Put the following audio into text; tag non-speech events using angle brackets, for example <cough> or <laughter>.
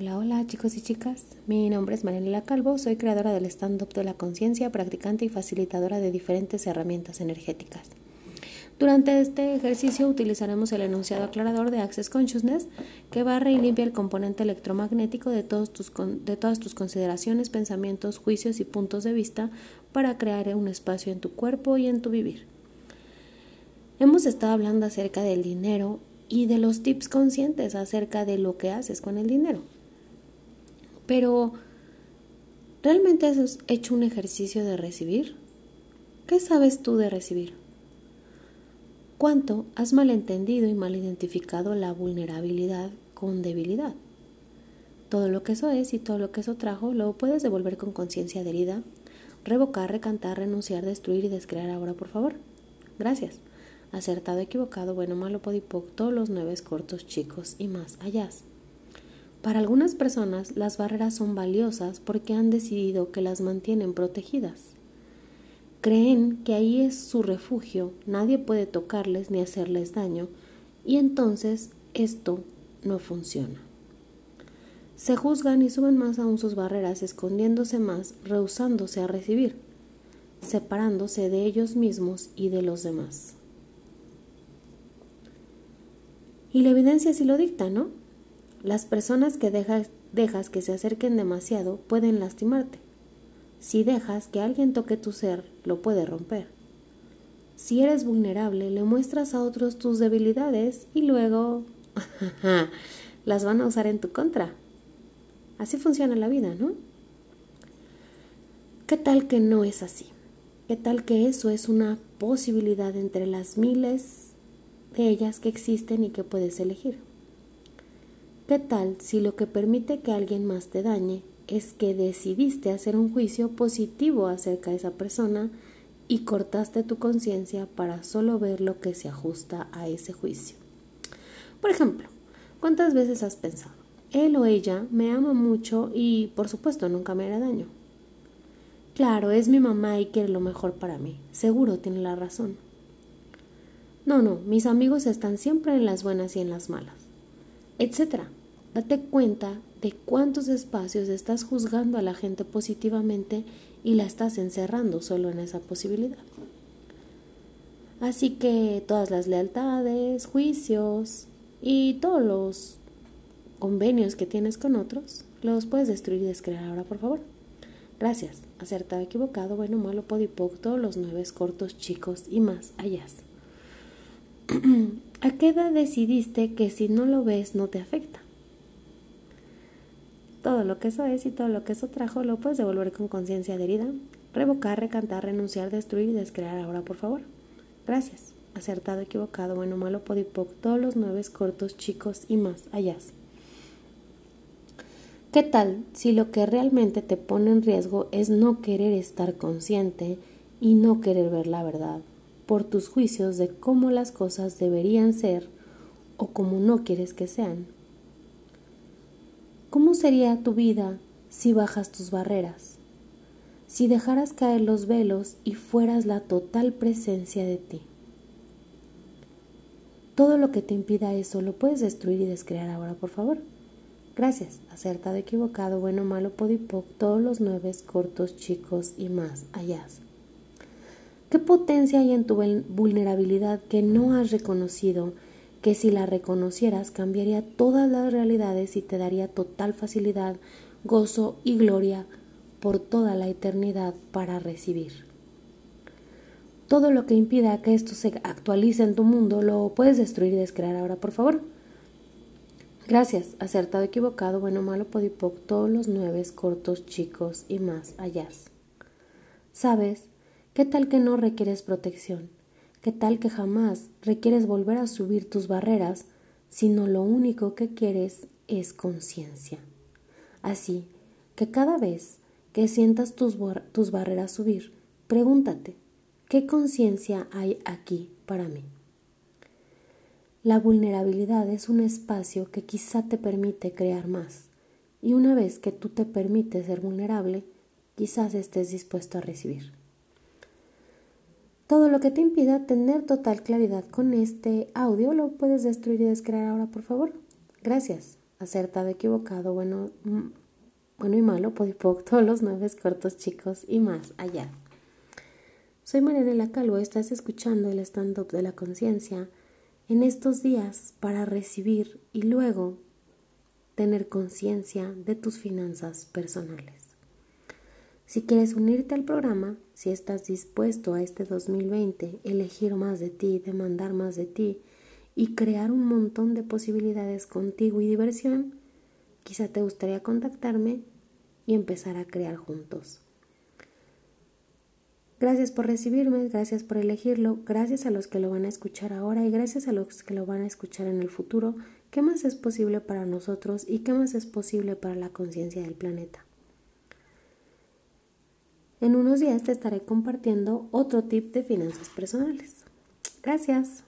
Hola, hola chicos y chicas. Mi nombre es Mariela Calvo, soy creadora del stand-up de la conciencia, practicante y facilitadora de diferentes herramientas energéticas. Durante este ejercicio utilizaremos el enunciado aclarador de Access Consciousness que barra y limpia el componente electromagnético de, todos tus, de todas tus consideraciones, pensamientos, juicios y puntos de vista para crear un espacio en tu cuerpo y en tu vivir. Hemos estado hablando acerca del dinero y de los tips conscientes acerca de lo que haces con el dinero. Pero, ¿realmente has hecho un ejercicio de recibir? ¿Qué sabes tú de recibir? ¿Cuánto has malentendido y mal identificado la vulnerabilidad con debilidad? Todo lo que eso es y todo lo que eso trajo lo puedes devolver con conciencia adherida, revocar, recantar, renunciar, destruir y descrear ahora, por favor. Gracias. Acertado, equivocado, bueno, malo, podipoc, todos los nueve cortos, chicos y más allá. Para algunas personas las barreras son valiosas porque han decidido que las mantienen protegidas. Creen que ahí es su refugio, nadie puede tocarles ni hacerles daño, y entonces esto no funciona. Se juzgan y suben más aún sus barreras, escondiéndose más, rehusándose a recibir, separándose de ellos mismos y de los demás. Y la evidencia sí lo dicta, ¿no? Las personas que dejas, que se acerquen demasiado pueden lastimarte. Si dejas que alguien toque tu ser, lo puede romper. Si eres vulnerable, le muestras a otros tus debilidades y luego <laughs> las van a usar en tu contra. Así funciona la vida, ¿no? ¿Qué tal que no es así? ¿Qué tal que eso es una posibilidad entre las miles de ellas que existen y que puedes elegir? ¿Qué tal si lo que permite que alguien más te dañe es que decidiste hacer un juicio positivo acerca de esa persona y cortaste tu conciencia para solo ver lo que se ajusta a ese juicio? Por ejemplo, ¿cuántas veces has pensado, él o ella me ama mucho y por supuesto nunca me hará daño? Claro, es mi mamá y quiere lo mejor para mí. Seguro tiene la razón. No, no, mis amigos están siempre en las buenas y en las malas, etcétera. Date cuenta de cuántos espacios estás juzgando a la gente positivamente y la estás encerrando solo en esa posibilidad. Así que todas las lealtades, juicios y todos los convenios que tienes con otros, los puedes destruir y descrear ahora, por favor. Gracias. Acertado, equivocado, bueno, malo, podipoc, todos los nueve cortos, chicos y más allá. <clears throat> ¿A qué edad decidiste que si no lo ves no te afecta? Todo lo que eso es y todo lo que eso trajo lo puedes devolver con conciencia adherida, revocar, recantar, renunciar, destruir y descrear ahora, por favor. Gracias. Acertado, equivocado, bueno, malo, podipoc, todos los nueve cortos, chicos y más allá. ¿Qué tal si lo que realmente te pone en riesgo es no querer estar consciente y no querer ver la verdad por tus juicios de cómo las cosas deberían ser o cómo no quieres que sean? ¿Cómo sería tu vida si bajas tus barreras? Si dejaras caer los velos y fueras la total presencia de ti. Todo lo que te impida eso lo puedes destruir y descrear ahora, por favor. Gracias. Acertado, equivocado, bueno, malo, podipoc, todos los nueve cortos, chicos y más allá. ¿Qué potencia hay en tu vulnerabilidad que no has reconocido? Que si la reconocieras cambiaría todas las realidades y te daría total facilidad, gozo y gloria por toda la eternidad para recibir. Todo lo que impida que esto se actualice en tu mundo lo puedes destruir y descrear ahora, por favor. Gracias, acertado, equivocado, bueno, malo, podipoc, todos los nueve, cortos, chicos y más allá. ¿Sabes? ¿Qué tal que no requieres protección? ¿Qué tal que jamás requieres volver a subir tus barreras, sino lo único que quieres es conciencia? Así que cada vez que sientas tus, tus barreras subir, pregúntate, ¿qué conciencia hay aquí para mí? La vulnerabilidad es un espacio que quizá te permite crear más, y una vez que tú te permites ser vulnerable, quizás estés dispuesto a recibir. Todo lo que te impida tener total claridad con este audio lo puedes destruir y descrear ahora, por favor. Gracias. acertado, equivocado, bueno, mm, bueno y malo, podipoc, <laughs> todos los nueve cortos chicos y más allá. Soy Marianela Calvo, estás escuchando el stand-up de la conciencia en estos días para recibir y luego tener conciencia de tus finanzas personales. Si quieres unirte al programa, si estás dispuesto a este 2020 elegir más de ti, demandar más de ti y crear un montón de posibilidades contigo y diversión, quizá te gustaría contactarme y empezar a crear juntos. Gracias por recibirme, gracias por elegirlo, gracias a los que lo van a escuchar ahora y gracias a los que lo van a escuchar en el futuro. ¿Qué más es posible para nosotros y qué más es posible para la conciencia del planeta? En unos días te estaré compartiendo otro tip de finanzas personales. Gracias.